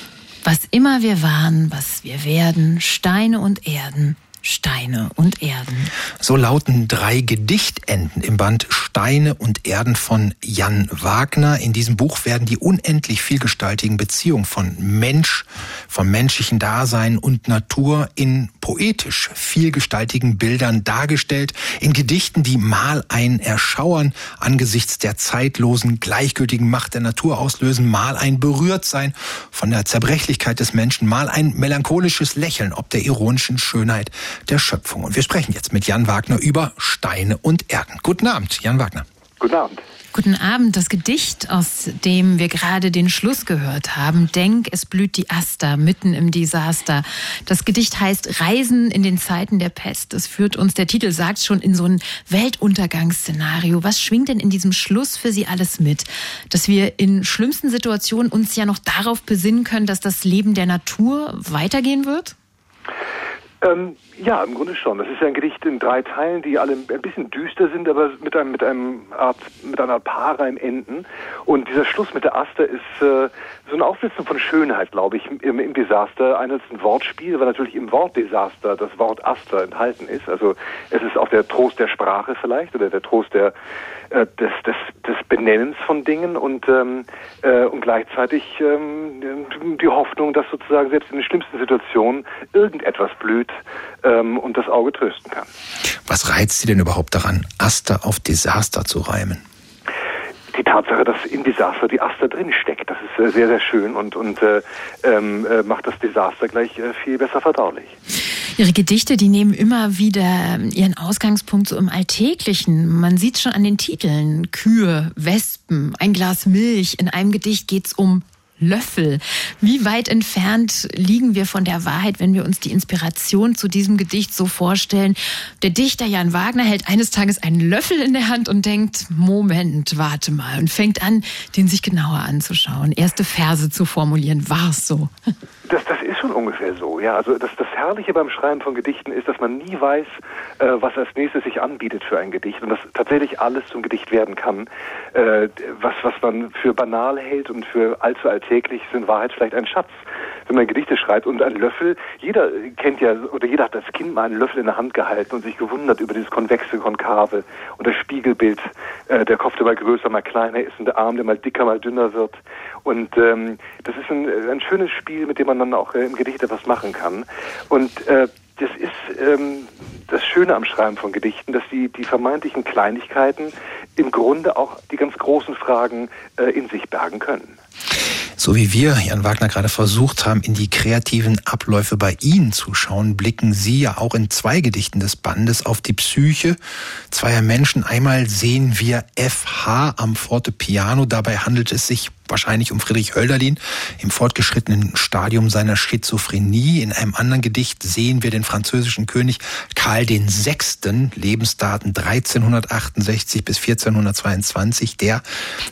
Was immer wir waren, was wir werden, Steine und Erden, Steine und Erden. So lauten drei Gedichtenden im Band Steine und Erden von Jan Wagner. In diesem Buch werden die unendlich vielgestaltigen Beziehungen von Mensch, vom menschlichen Dasein und Natur in poetisch vielgestaltigen Bildern dargestellt, in Gedichten, die mal ein Erschauern angesichts der zeitlosen, gleichgültigen Macht der Natur auslösen, mal ein Berührtsein von der Zerbrechlichkeit des Menschen, mal ein melancholisches Lächeln ob der ironischen Schönheit der Schöpfung. Und wir sprechen jetzt mit Jan Wagner über Steine und Erden. Guten Abend, Jan Wagner. Guten Abend. Guten Abend. Das Gedicht, aus dem wir gerade den Schluss gehört haben, Denk, es blüht die Aster mitten im Desaster. Das Gedicht heißt Reisen in den Zeiten der Pest. Das führt uns, der Titel sagt schon, in so ein Weltuntergangsszenario. Was schwingt denn in diesem Schluss für Sie alles mit? Dass wir in schlimmsten Situationen uns ja noch darauf besinnen können, dass das Leben der Natur weitergehen wird? Ähm, ja, im Grunde schon. Das ist ja ein Gedicht in drei Teilen, die alle ein bisschen düster sind, aber mit einem mit einem Art mit einer Paarreim enden. Und dieser Schluss mit der Aster ist äh, so eine Auflistung von Schönheit, glaube ich, im, im Desaster. Einerseits ein Wortspiel, weil natürlich im Wort Desaster das Wort Aster enthalten ist. Also es ist auch der Trost der Sprache vielleicht oder der Trost der äh, des, des, des Benennens von Dingen und, ähm, äh, und gleichzeitig ähm, die Hoffnung, dass sozusagen selbst in den schlimmsten Situationen irgendetwas blüht ähm, und das Auge trösten kann. Was reizt Sie denn überhaupt daran, Aster auf Desaster zu reimen? Die Tatsache, dass in Desaster die Aster drin steckt. Das ist äh, sehr, sehr schön und, und äh, ähm, äh, macht das Desaster gleich äh, viel besser verdaulich. Ihre Gedichte, die nehmen immer wieder ähm, ihren Ausgangspunkt so im Alltäglichen. Man sieht schon an den Titeln. Kühe, Wespen, ein Glas Milch. In einem Gedicht geht's um Löffel. Wie weit entfernt liegen wir von der Wahrheit, wenn wir uns die Inspiration zu diesem Gedicht so vorstellen? Der Dichter Jan Wagner hält eines Tages einen Löffel in der Hand und denkt, Moment, warte mal, und fängt an, den sich genauer anzuschauen, erste Verse zu formulieren. War es so? Das, ist schon ungefähr so, ja. Also das, das Herrliche beim Schreiben von Gedichten ist, dass man nie weiß, äh, was als nächstes sich anbietet für ein Gedicht und dass tatsächlich alles zum Gedicht werden kann. Äh, was, was man für banal hält und für allzu alltäglich ist in Wahrheit vielleicht ein Schatz wenn man Gedichte schreibt und ein Löffel, jeder kennt ja, oder jeder hat als Kind mal einen Löffel in der Hand gehalten und sich gewundert über dieses konvexe, konkave und das Spiegelbild, äh, der Kopf, der mal größer, mal kleiner ist und der Arm, der mal dicker, mal dünner wird. Und ähm, das ist ein, ein schönes Spiel, mit dem man dann auch äh, im Gedicht etwas machen kann. Und äh, das ist ähm, das Schöne am Schreiben von Gedichten, dass die, die vermeintlichen Kleinigkeiten im Grunde auch die ganz großen Fragen äh, in sich bergen können. So wie wir, Jan Wagner, gerade versucht haben, in die kreativen Abläufe bei Ihnen zu schauen, blicken Sie ja auch in zwei Gedichten des Bandes auf die Psyche zweier Menschen. Einmal sehen wir FH am Fortepiano. Dabei handelt es sich wahrscheinlich um Friedrich Hölderlin im fortgeschrittenen Stadium seiner Schizophrenie. In einem anderen Gedicht sehen wir den französischen König Karl VI., Lebensdaten 1368 bis 1422, der,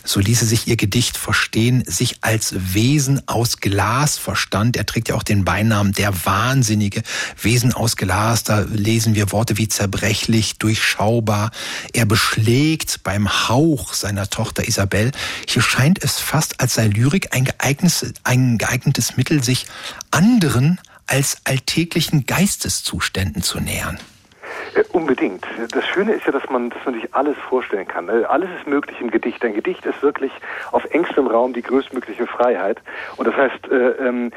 so ließe sich ihr Gedicht verstehen, sich als Wesen aus Glas verstand. Er trägt ja auch den Beinamen der Wahnsinnige. Wesen aus Glas, da lesen wir Worte wie zerbrechlich, durchschaubar. Er beschlägt beim Hauch seiner Tochter Isabel. Hier scheint es fast als sei Lyrik ein geeignetes, ein geeignetes Mittel, sich anderen als alltäglichen Geisteszuständen zu nähern. Äh, unbedingt. Das Schöne ist ja, dass man, dass man sich alles vorstellen kann. Äh, alles ist möglich im Gedicht. Ein Gedicht ist wirklich auf engstem Raum die größtmögliche Freiheit. Und das heißt, äh, ähm,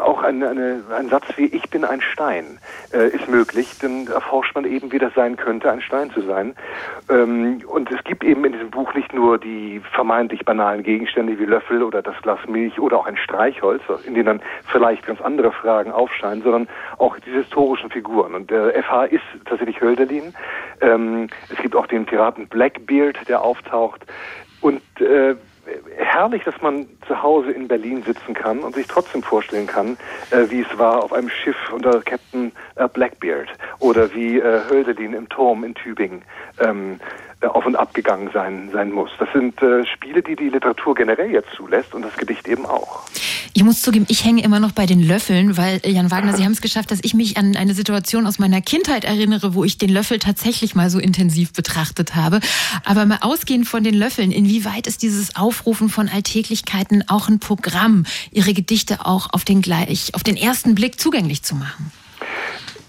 auch eine, eine, ein Satz wie Ich bin ein Stein äh, ist möglich, dann erforscht man eben, wie das sein könnte, ein Stein zu sein. Ähm, und es gibt eben in diesem Buch nicht nur die vermeintlich banalen Gegenstände wie Löffel oder das Glas Milch oder auch ein Streichholz, in denen dann vielleicht ganz andere Fragen aufscheinen, sondern auch diese historischen Figuren. Und der FH ist tatsächlich Hölderlin. Ähm, es gibt auch den Piraten Blackbeard, der auftaucht. Und äh, herrlich, dass man zu Hause in Berlin sitzen kann und sich trotzdem vorstellen kann, äh, wie es war auf einem Schiff unter Captain äh, Blackbeard oder wie äh, Hölderlin im Turm in Tübingen ähm, äh, auf und ab gegangen sein, sein muss. Das sind äh, Spiele, die die Literatur generell jetzt zulässt und das Gedicht eben auch. Ich muss zugeben, ich hänge immer noch bei den Löffeln, weil äh, Jan Wagner, Sie haben es geschafft, dass ich mich an eine Situation aus meiner Kindheit erinnere, wo ich den Löffel tatsächlich mal so intensiv betrachtet habe. Aber mal ausgehend von den Löffeln, inwieweit ist dieses Aufrufen von Alltäglichkeiten auch ein Programm, Ihre Gedichte auch auf den gleich, auf den ersten Blick zugänglich zu machen?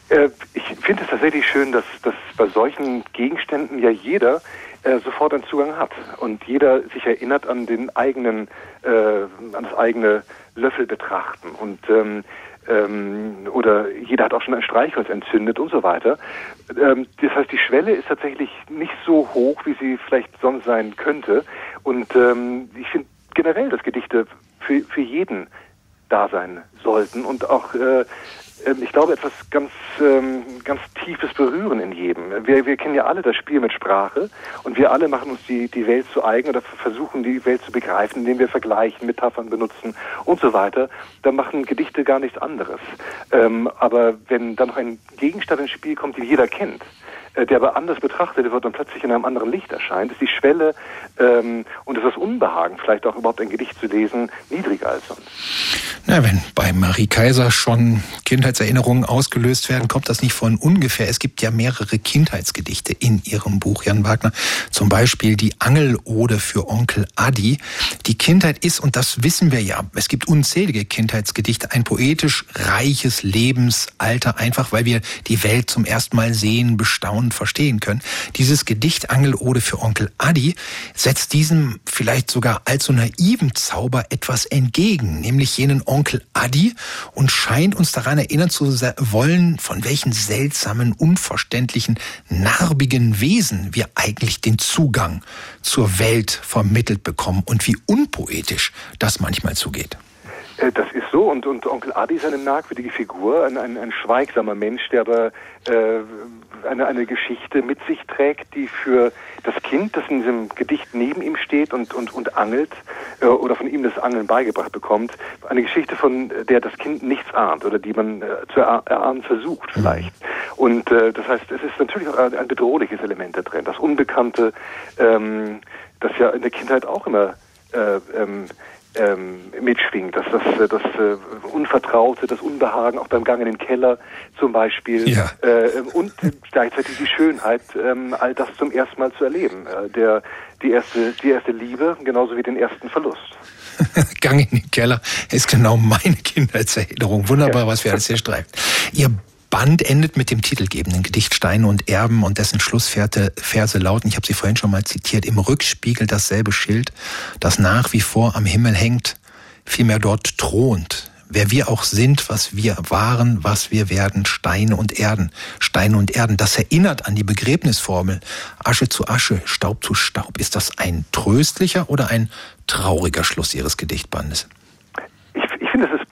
Äh, ich finde es tatsächlich schön, dass, dass bei solchen Gegenständen ja jeder äh, sofort einen Zugang hat und jeder sich erinnert an den eigenen, äh, an das eigene Löffel betrachten und ähm, ähm, oder jeder hat auch schon ein Streichholz entzündet und so weiter. Ähm, das heißt, die Schwelle ist tatsächlich nicht so hoch, wie sie vielleicht sonst sein könnte. Und ähm, ich finde generell, dass Gedichte für, für jeden da sein sollten und auch äh, ich glaube, etwas ganz, ähm, ganz Tiefes berühren in jedem. Wir, wir kennen ja alle das Spiel mit Sprache und wir alle machen uns die, die Welt zu eigen oder versuchen die Welt zu begreifen, indem wir vergleichen, Metaphern benutzen und so weiter. Da machen Gedichte gar nichts anderes. Ähm, aber wenn dann noch ein Gegenstand ins Spiel kommt, den jeder kennt, der aber anders betrachtet wird und plötzlich in einem anderen Licht erscheint, ist die Schwelle ähm, und ist das Unbehagen, vielleicht auch überhaupt ein Gedicht zu lesen, niedriger als sonst. Na, wenn bei Marie Kaiser schon Kindheitserinnerungen ausgelöst werden, kommt das nicht von ungefähr. Es gibt ja mehrere Kindheitsgedichte in ihrem Buch, Jan Wagner. Zum Beispiel die Angelode für Onkel Adi. Die Kindheit ist, und das wissen wir ja, es gibt unzählige Kindheitsgedichte, ein poetisch reiches Lebensalter, einfach weil wir die Welt zum ersten Mal sehen, bestaunen und verstehen können. Dieses Gedicht Angelode für Onkel Adi setzt diesem vielleicht sogar allzu naiven Zauber etwas entgegen, nämlich jenen Onkel Adi und scheint uns daran erinnern zu wollen, von welchen seltsamen, unverständlichen, narbigen Wesen wir eigentlich den Zugang zur Welt vermittelt bekommen und wie unpoetisch das manchmal zugeht. Äh, das ist so. Und, und Onkel Adi ist eine merkwürdige Figur, ein, ein, ein schweigsamer Mensch, der aber äh, eine, eine Geschichte mit sich trägt, die für das Kind, das in diesem Gedicht neben ihm steht und, und, und angelt äh, oder von ihm das Angeln beigebracht bekommt, eine Geschichte, von der das Kind nichts ahnt oder die man äh, zu erahnen versucht vielleicht. Und äh, das heißt, es ist natürlich auch ein, ein bedrohliches Element da drin, das Unbekannte, ähm, das ja in der Kindheit auch immer äh, ähm, ähm, mitschwingt. Das, das, äh, das äh, Unvertraute, das Unbehagen, auch beim Gang in den Keller zum Beispiel. Ja. Äh, und gleichzeitig die Schönheit, ähm, all das zum ersten Mal zu erleben. Äh, der, die, erste, die erste Liebe, genauso wie den ersten Verlust. Gang in den Keller ist genau meine Kindheitserinnerung. Wunderbar, ja. was wir alles hier streifen. Ihr Band endet mit dem titelgebenden Gedicht Steine und Erben und dessen Schlussverse lauten, ich habe sie vorhin schon mal zitiert, im Rückspiegel dasselbe Schild, das nach wie vor am Himmel hängt, vielmehr dort thront. Wer wir auch sind, was wir waren, was wir werden, Steine und Erden, Steine und Erden, das erinnert an die Begräbnisformel. Asche zu Asche, Staub zu Staub. Ist das ein tröstlicher oder ein trauriger Schluss Ihres Gedichtbandes?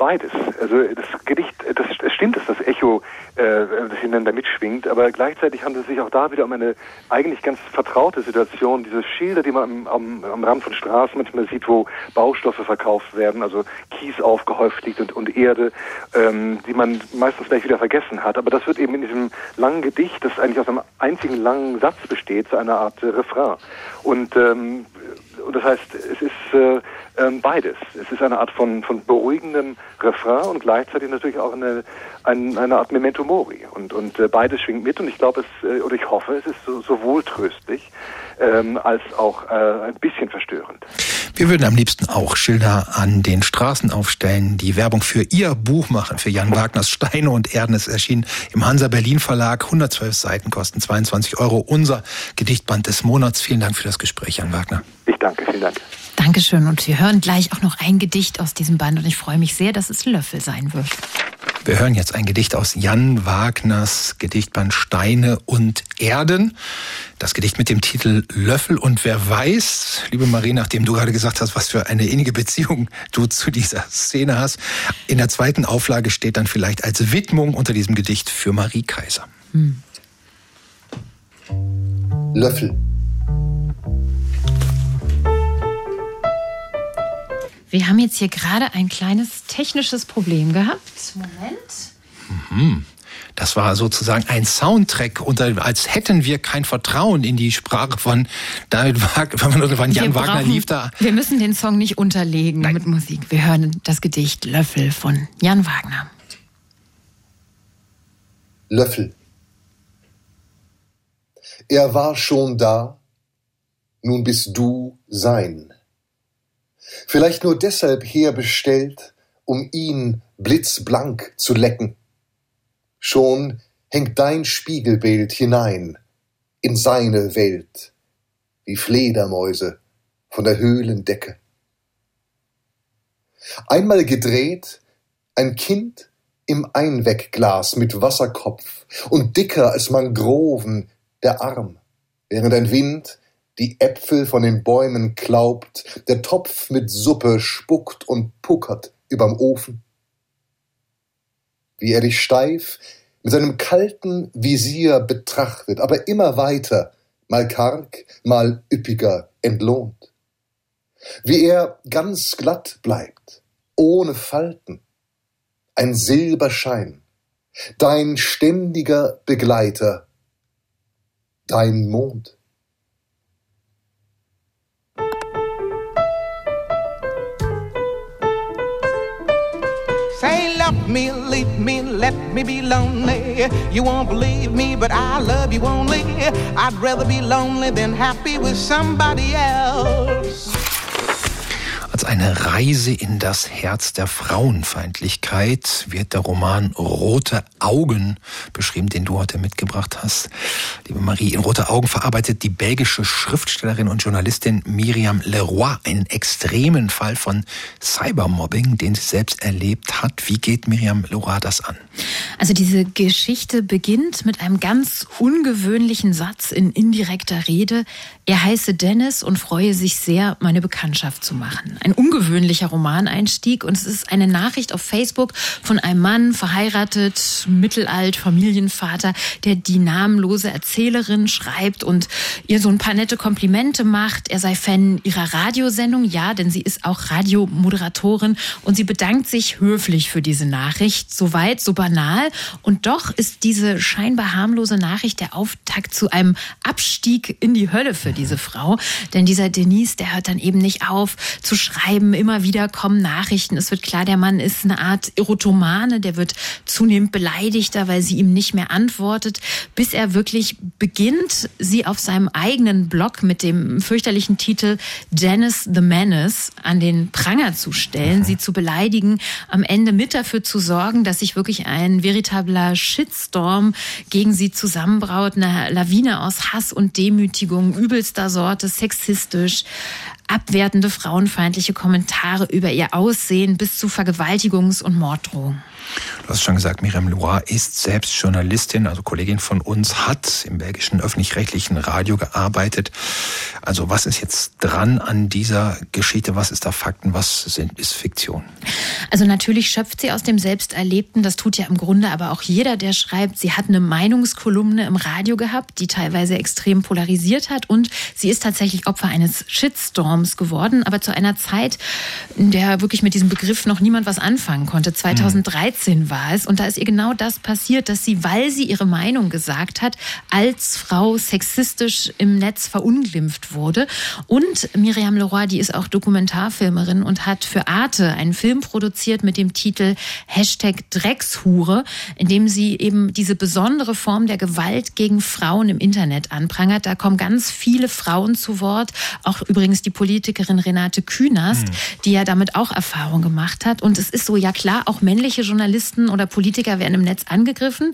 Beides. Also das Gedicht, das, es stimmt, dass das Echo, äh, das ineinander mitschwingt, aber gleichzeitig handelt es sich auch da wieder um eine eigentlich ganz vertraute Situation. Diese Schilder, die man am, am, am Rand von Straßen manchmal sieht, wo Baustoffe verkauft werden, also Kies aufgehäuft liegt und, und Erde, ähm, die man meistens gleich wieder vergessen hat. Aber das wird eben in diesem langen Gedicht, das eigentlich aus einem einzigen langen Satz besteht, zu einer Art äh, Refrain. Und ähm, und das heißt, es ist äh, ähm, beides. Es ist eine Art von, von beruhigendem Refrain und gleichzeitig natürlich auch eine, eine, eine Art Memento Mori. Und, und äh, beides schwingt mit und ich glaube es, äh, oder ich hoffe, es ist so, sowohl tröstlich ähm, als auch äh, ein bisschen verstörend. Wir würden am liebsten auch Schilder an den Straßen aufstellen, die Werbung für Ihr Buch machen, für Jan Wagners Steine und Erden. Es erschien im Hansa Berlin Verlag, 112 Seiten, kosten 22 Euro. Unser Gedichtband des Monats. Vielen Dank für das Gespräch, Jan Wagner. Ich danke, vielen Dank. Dankeschön. Und wir hören gleich auch noch ein Gedicht aus diesem Band und ich freue mich sehr, dass es Löffel sein wird. Wir hören jetzt ein Gedicht aus Jan Wagners Gedichtband Steine und Erden. Das Gedicht mit dem Titel Löffel. Und wer weiß, liebe Marie, nachdem du gerade gesagt hast, was für eine innige Beziehung du zu dieser Szene hast, in der zweiten Auflage steht dann vielleicht als Widmung unter diesem Gedicht für Marie Kaiser. Hm. Löffel. Wir haben jetzt hier gerade ein kleines technisches Problem gehabt. Moment. Mhm. Das war sozusagen ein Soundtrack, unter, als hätten wir kein Vertrauen in die Sprache von David Wagner, von Jan wir Wagner brauchen, lief da. Wir müssen den Song nicht unterlegen Nein. mit Musik. Wir hören das Gedicht Löffel von Jan Wagner. Löffel. Er war schon da, nun bist du sein vielleicht nur deshalb herbestellt, um ihn blitzblank zu lecken. Schon hängt dein Spiegelbild hinein in seine Welt, wie Fledermäuse von der Höhlendecke. Einmal gedreht, ein Kind im Einwegglas mit Wasserkopf und dicker als Mangroven der Arm, während ein Wind die Äpfel von den Bäumen klaubt, der Topf mit Suppe spuckt und puckert überm Ofen. Wie er dich steif mit seinem kalten Visier betrachtet, aber immer weiter, mal karg, mal üppiger entlohnt. Wie er ganz glatt bleibt, ohne Falten, ein Silberschein, dein ständiger Begleiter, dein Mond. Love me, leave me, let me be lonely. You won't believe me, but I love you only. I'd rather be lonely than happy with somebody else. Als eine Reise in das Herz der Frauenfeindlichkeit wird der Roman Rote Augen beschrieben, den du heute mitgebracht hast. Liebe Marie, in Rote Augen verarbeitet die belgische Schriftstellerin und Journalistin Miriam Leroy einen extremen Fall von Cybermobbing, den sie selbst erlebt hat. Wie geht Miriam Leroy das an? Also diese Geschichte beginnt mit einem ganz ungewöhnlichen Satz in indirekter Rede. Er heiße Dennis und freue sich sehr, meine Bekanntschaft zu machen ein ungewöhnlicher Romaneinstieg. Und es ist eine Nachricht auf Facebook von einem Mann, verheiratet, mittelalt, Familienvater, der die namenlose Erzählerin schreibt und ihr so ein paar nette Komplimente macht. Er sei Fan ihrer Radiosendung, ja, denn sie ist auch Radiomoderatorin. Und sie bedankt sich höflich für diese Nachricht. So weit, so banal. Und doch ist diese scheinbar harmlose Nachricht der Auftakt zu einem Abstieg in die Hölle für diese Frau, denn dieser Denise, der hört dann eben nicht auf zu schreiben schreiben, immer wieder kommen Nachrichten. Es wird klar, der Mann ist eine Art Erotomane, der wird zunehmend beleidigter, weil sie ihm nicht mehr antwortet, bis er wirklich beginnt, sie auf seinem eigenen Blog mit dem fürchterlichen Titel Janice the Menace an den Pranger zu stellen, sie zu beleidigen, am Ende mit dafür zu sorgen, dass sich wirklich ein veritabler Shitstorm gegen sie zusammenbraut, eine Lawine aus Hass und Demütigung übelster Sorte, sexistisch, abwertende, frauenfeindliche Kommentare über ihr Aussehen bis zu Vergewaltigungs- und Morddrohungen. Du hast schon gesagt, Miriam Loire ist selbst Journalistin, also Kollegin von uns, hat im belgischen öffentlich-rechtlichen Radio gearbeitet. Also was ist jetzt dran an dieser Geschichte? Was ist da Fakten? Was sind, ist Fiktion? Also natürlich schöpft sie aus dem Selbsterlebten. Das tut ja im Grunde aber auch jeder, der schreibt. Sie hat eine Meinungskolumne im Radio gehabt, die teilweise extrem polarisiert hat. Und sie ist tatsächlich Opfer eines Shitstorms geworden, aber zu einer Zeit, in der wirklich mit diesem Begriff noch niemand was anfangen konnte. 2013 war es. Und da ist ihr genau das passiert, dass sie, weil sie ihre Meinung gesagt hat, als Frau sexistisch im Netz verunglimpft wurde. Und Miriam Leroy, die ist auch Dokumentarfilmerin und hat für Arte einen Film produziert mit dem Titel Hashtag Dreckshure, in dem sie eben diese besondere Form der Gewalt gegen Frauen im Internet anprangert. Da kommen ganz viele Frauen zu Wort, auch übrigens die Politikerin Renate Künast, mhm. die ja damit auch Erfahrung gemacht hat. Und es ist so, ja klar, auch männliche Journalisten oder Politiker werden im Netz angegriffen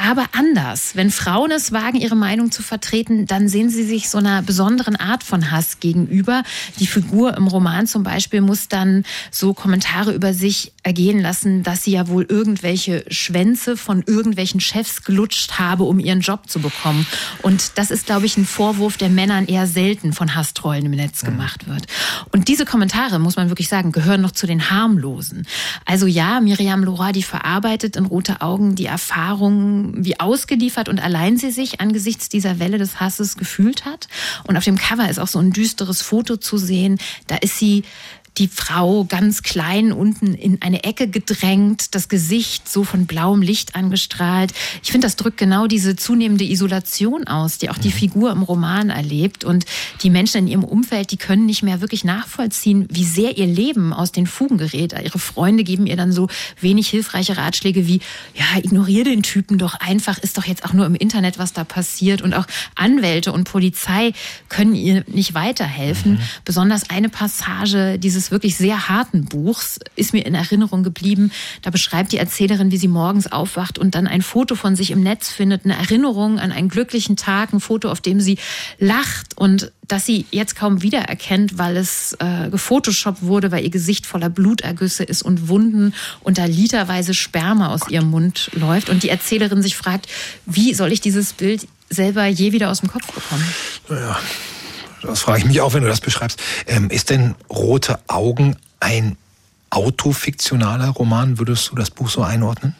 aber anders. Wenn Frauen es wagen, ihre Meinung zu vertreten, dann sehen sie sich so einer besonderen Art von Hass gegenüber. Die Figur im Roman zum Beispiel muss dann so Kommentare über sich ergehen lassen, dass sie ja wohl irgendwelche Schwänze von irgendwelchen Chefs gelutscht habe, um ihren Job zu bekommen. Und das ist, glaube ich, ein Vorwurf, der Männern eher selten von Hasstrollen im Netz gemacht wird. Und diese Kommentare, muss man wirklich sagen, gehören noch zu den harmlosen. Also ja, Miriam Lora, die verarbeitet in Rote Augen die Erfahrungen wie ausgeliefert und allein sie sich angesichts dieser Welle des Hasses gefühlt hat. Und auf dem Cover ist auch so ein düsteres Foto zu sehen. Da ist sie die Frau ganz klein unten in eine Ecke gedrängt, das Gesicht so von blauem Licht angestrahlt. Ich finde, das drückt genau diese zunehmende Isolation aus, die auch die. Figur im Roman erlebt. Und die Menschen in ihrem Umfeld, die können nicht mehr wirklich nachvollziehen, wie sehr ihr Leben aus den Fugen gerät. Ihre Freunde geben ihr dann so wenig hilfreiche Ratschläge wie, ja, ignoriere den Typen doch einfach, ist doch jetzt auch nur im Internet, was da passiert. Und auch Anwälte und Polizei können ihr nicht weiterhelfen. Mhm. Besonders eine Passage dieses wirklich sehr harten Buchs ist mir in Erinnerung geblieben. Da beschreibt die Erzählerin, wie sie morgens aufwacht und dann ein Foto von sich im Netz findet, eine Erinnerung an einen glücklichen Tag, ein Foto, auf dem sie lacht und dass sie jetzt kaum wiedererkennt, weil es äh, gefotoshoppt wurde, weil ihr Gesicht voller Blutergüsse ist und Wunden und da literweise Sperma aus ihrem Mund läuft und die Erzählerin sich fragt, wie soll ich dieses Bild selber je wieder aus dem Kopf bekommen? Ja, das frage ich mich auch, wenn du das beschreibst. Ähm, ist denn Rote Augen ein autofiktionaler Roman? Würdest du das Buch so einordnen?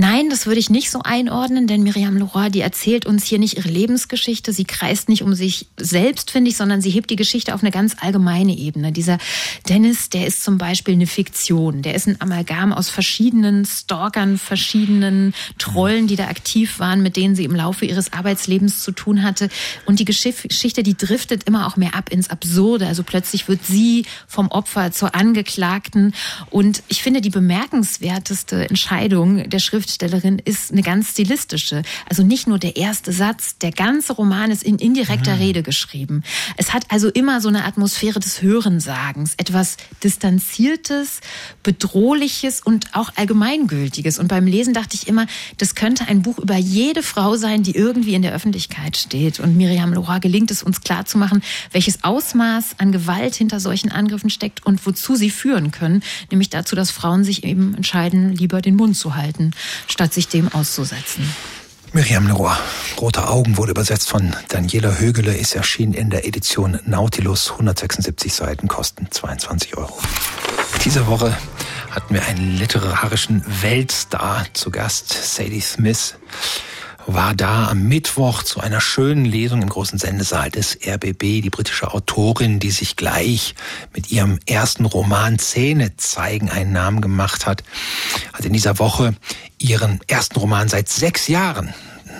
Nein, das würde ich nicht so einordnen, denn Miriam Leroy, die erzählt uns hier nicht ihre Lebensgeschichte. Sie kreist nicht um sich selbst, finde ich, sondern sie hebt die Geschichte auf eine ganz allgemeine Ebene. Dieser Dennis, der ist zum Beispiel eine Fiktion. Der ist ein Amalgam aus verschiedenen Stalkern, verschiedenen Trollen, die da aktiv waren, mit denen sie im Laufe ihres Arbeitslebens zu tun hatte. Und die Geschichte, die driftet immer auch mehr ab ins Absurde. Also plötzlich wird sie vom Opfer zur Angeklagten. Und ich finde, die bemerkenswerteste Entscheidung der Schrift Schriftstellerin ist eine ganz stilistische. Also nicht nur der erste Satz, der ganze Roman ist in indirekter mhm. Rede geschrieben. Es hat also immer so eine Atmosphäre des Hörensagens, etwas Distanziertes, Bedrohliches und auch Allgemeingültiges. Und beim Lesen dachte ich immer, das könnte ein Buch über jede Frau sein, die irgendwie in der Öffentlichkeit steht. Und Miriam Lora gelingt es uns klarzumachen, welches Ausmaß an Gewalt hinter solchen Angriffen steckt und wozu sie führen können. Nämlich dazu, dass Frauen sich eben entscheiden, lieber den Mund zu halten statt sich dem auszusetzen. Miriam Leroy, Rote Augen wurde übersetzt von Daniela Högele, ist erschienen in der Edition Nautilus, 176 Seiten, kosten 22 Euro. Diese Woche hatten wir einen literarischen Weltstar zu Gast, Sadie Smith war da am Mittwoch zu einer schönen Lesung im großen Sendesaal des RBB, die britische Autorin, die sich gleich mit ihrem ersten Roman Zähne zeigen einen Namen gemacht hat, hat in dieser Woche ihren ersten Roman seit sechs Jahren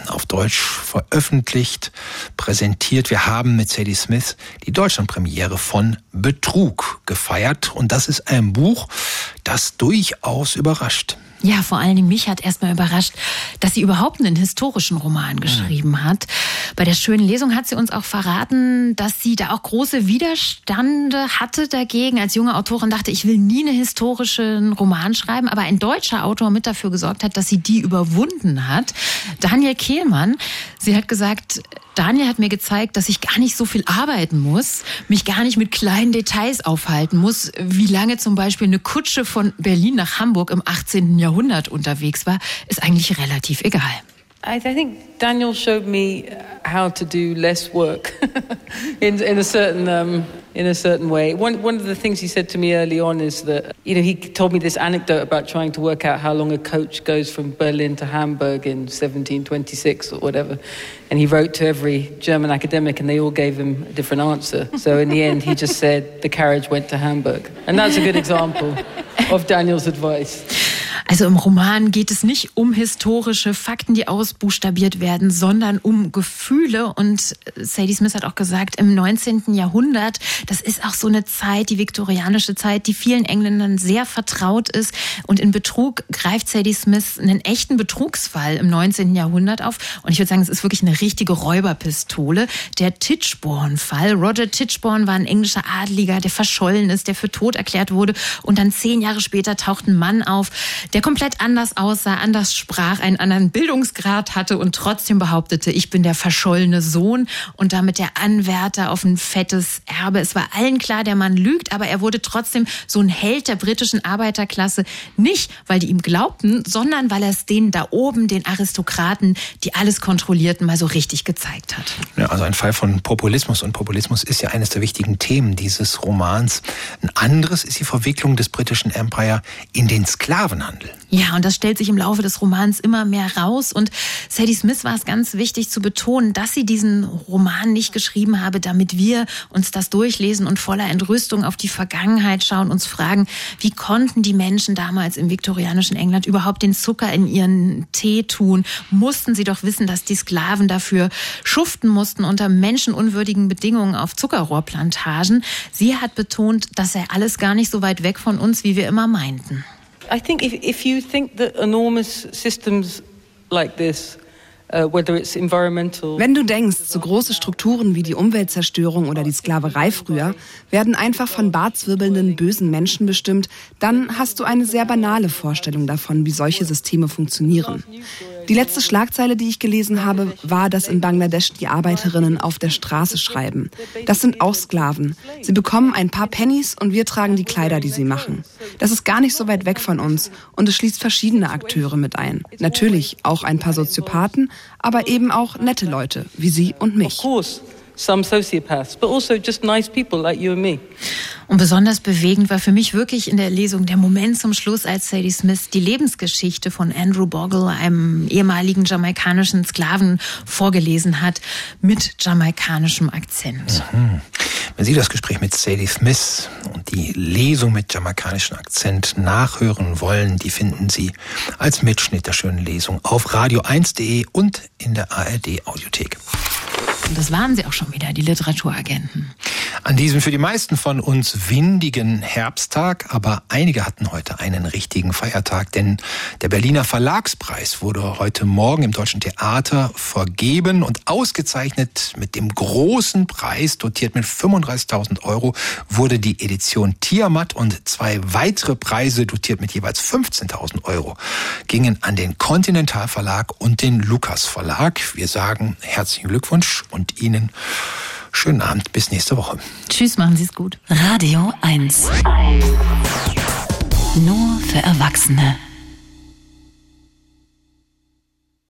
auf Deutsch veröffentlicht, präsentiert. Wir haben mit Sadie Smith die Deutschlandpremiere von Betrug gefeiert und das ist ein Buch, das durchaus überrascht. Ja, vor allen Dingen mich hat erstmal überrascht, dass sie überhaupt einen historischen Roman geschrieben mhm. hat. Bei der schönen Lesung hat sie uns auch verraten, dass sie da auch große Widerstände hatte dagegen. Als junge Autorin dachte, ich will nie einen historischen Roman schreiben, aber ein deutscher Autor mit dafür gesorgt hat, dass sie die überwunden hat. Daniel Kehlmann, sie hat gesagt, Daniel hat mir gezeigt, dass ich gar nicht so viel arbeiten muss, mich gar nicht mit kleinen Details aufhalten muss, wie lange zum Beispiel eine Kutsche von Berlin nach Hamburg im 18. Jahrhundert unterwegs war, ist eigentlich relativ egal. I, think Daniel showed me how to do less work in, in a certain um, in a certain way. One one of the things he said to me early on is that you know he told me this anecdote about trying to work out how long a coach goes from Berlin to Hamburg in 1726 or whatever, and he wrote to every German academic, and they all gave him a different answer. So in the end, he just said the carriage went to Hamburg, and that's a good example of Daniel's advice. Also im Roman geht es nicht um historische Fakten, die ausbuchstabiert werden, sondern um Gefühle. Und Sadie Smith hat auch gesagt, im 19. Jahrhundert, das ist auch so eine Zeit, die viktorianische Zeit, die vielen Engländern sehr vertraut ist. Und in Betrug greift Sadie Smith einen echten Betrugsfall im 19. Jahrhundert auf. Und ich würde sagen, es ist wirklich eine richtige Räuberpistole. Der Titchborn-Fall. Roger Titchborn war ein englischer Adliger, der verschollen ist, der für tot erklärt wurde. Und dann zehn Jahre später taucht ein Mann auf, der komplett anders aussah, anders sprach, einen anderen Bildungsgrad hatte und trotzdem behauptete, ich bin der verschollene Sohn und damit der Anwärter auf ein fettes Erbe. Es war allen klar, der Mann lügt, aber er wurde trotzdem so ein Held der britischen Arbeiterklasse. Nicht, weil die ihm glaubten, sondern weil er es denen da oben, den Aristokraten, die alles kontrollierten, mal so richtig gezeigt hat. Ja, also ein Fall von Populismus und Populismus ist ja eines der wichtigen Themen dieses Romans. Ein anderes ist die Verwicklung des britischen Empire in den Sklavenhandel. Ja, und das stellt sich im Laufe des Romans immer mehr raus. Und Sadie Smith war es ganz wichtig zu betonen, dass sie diesen Roman nicht geschrieben habe, damit wir uns das durchlesen und voller Entrüstung auf die Vergangenheit schauen, uns fragen, wie konnten die Menschen damals im viktorianischen England überhaupt den Zucker in ihren Tee tun? Mussten sie doch wissen, dass die Sklaven dafür schuften mussten unter menschenunwürdigen Bedingungen auf Zuckerrohrplantagen. Sie hat betont, dass er alles gar nicht so weit weg von uns, wie wir immer meinten. I think if, if you think that enormous systems like this uh, wenn du denkst, so große Strukturen wie die Umweltzerstörung oder die Sklaverei früher werden einfach von barzwirbelnden bösen Menschen bestimmt, dann hast du eine sehr banale Vorstellung davon, wie solche Systeme funktionieren. Die letzte Schlagzeile, die ich gelesen habe, war, dass in Bangladesch die Arbeiterinnen auf der Straße schreiben. Das sind auch Sklaven. Sie bekommen ein paar Pennies und wir tragen die Kleider, die sie machen. Das ist gar nicht so weit weg von uns und es schließt verschiedene Akteure mit ein. Natürlich auch ein paar Soziopathen, aber eben auch nette Leute wie Sie und mich some sociopaths, but also just nice people like you and me. Und besonders bewegend war für mich wirklich in der Lesung der Moment zum Schluss, als Sadie Smith die Lebensgeschichte von Andrew Bogle, einem ehemaligen jamaikanischen Sklaven, vorgelesen hat, mit jamaikanischem Akzent. Mhm. Wenn Sie das Gespräch mit Sadie Smith und die Lesung mit jamaikanischem Akzent nachhören wollen, die finden Sie als Mitschnitt der schönen Lesung auf radio1.de und in der ARD Audiothek. Und das waren sie auch schon wieder, die Literaturagenten. An diesem für die meisten von uns windigen Herbsttag, aber einige hatten heute einen richtigen Feiertag, denn der Berliner Verlagspreis wurde heute Morgen im Deutschen Theater vergeben und ausgezeichnet mit dem großen Preis, dotiert mit 35.000 Euro, wurde die Edition Tiamat und zwei weitere Preise, dotiert mit jeweils 15.000 Euro, gingen an den Continental Verlag und den Lukas Verlag. Wir sagen herzlichen Glückwunsch und Ihnen schönen Abend. Bis nächste Woche. Tschüss, machen Sie es gut. Radio 1. Nur für Erwachsene.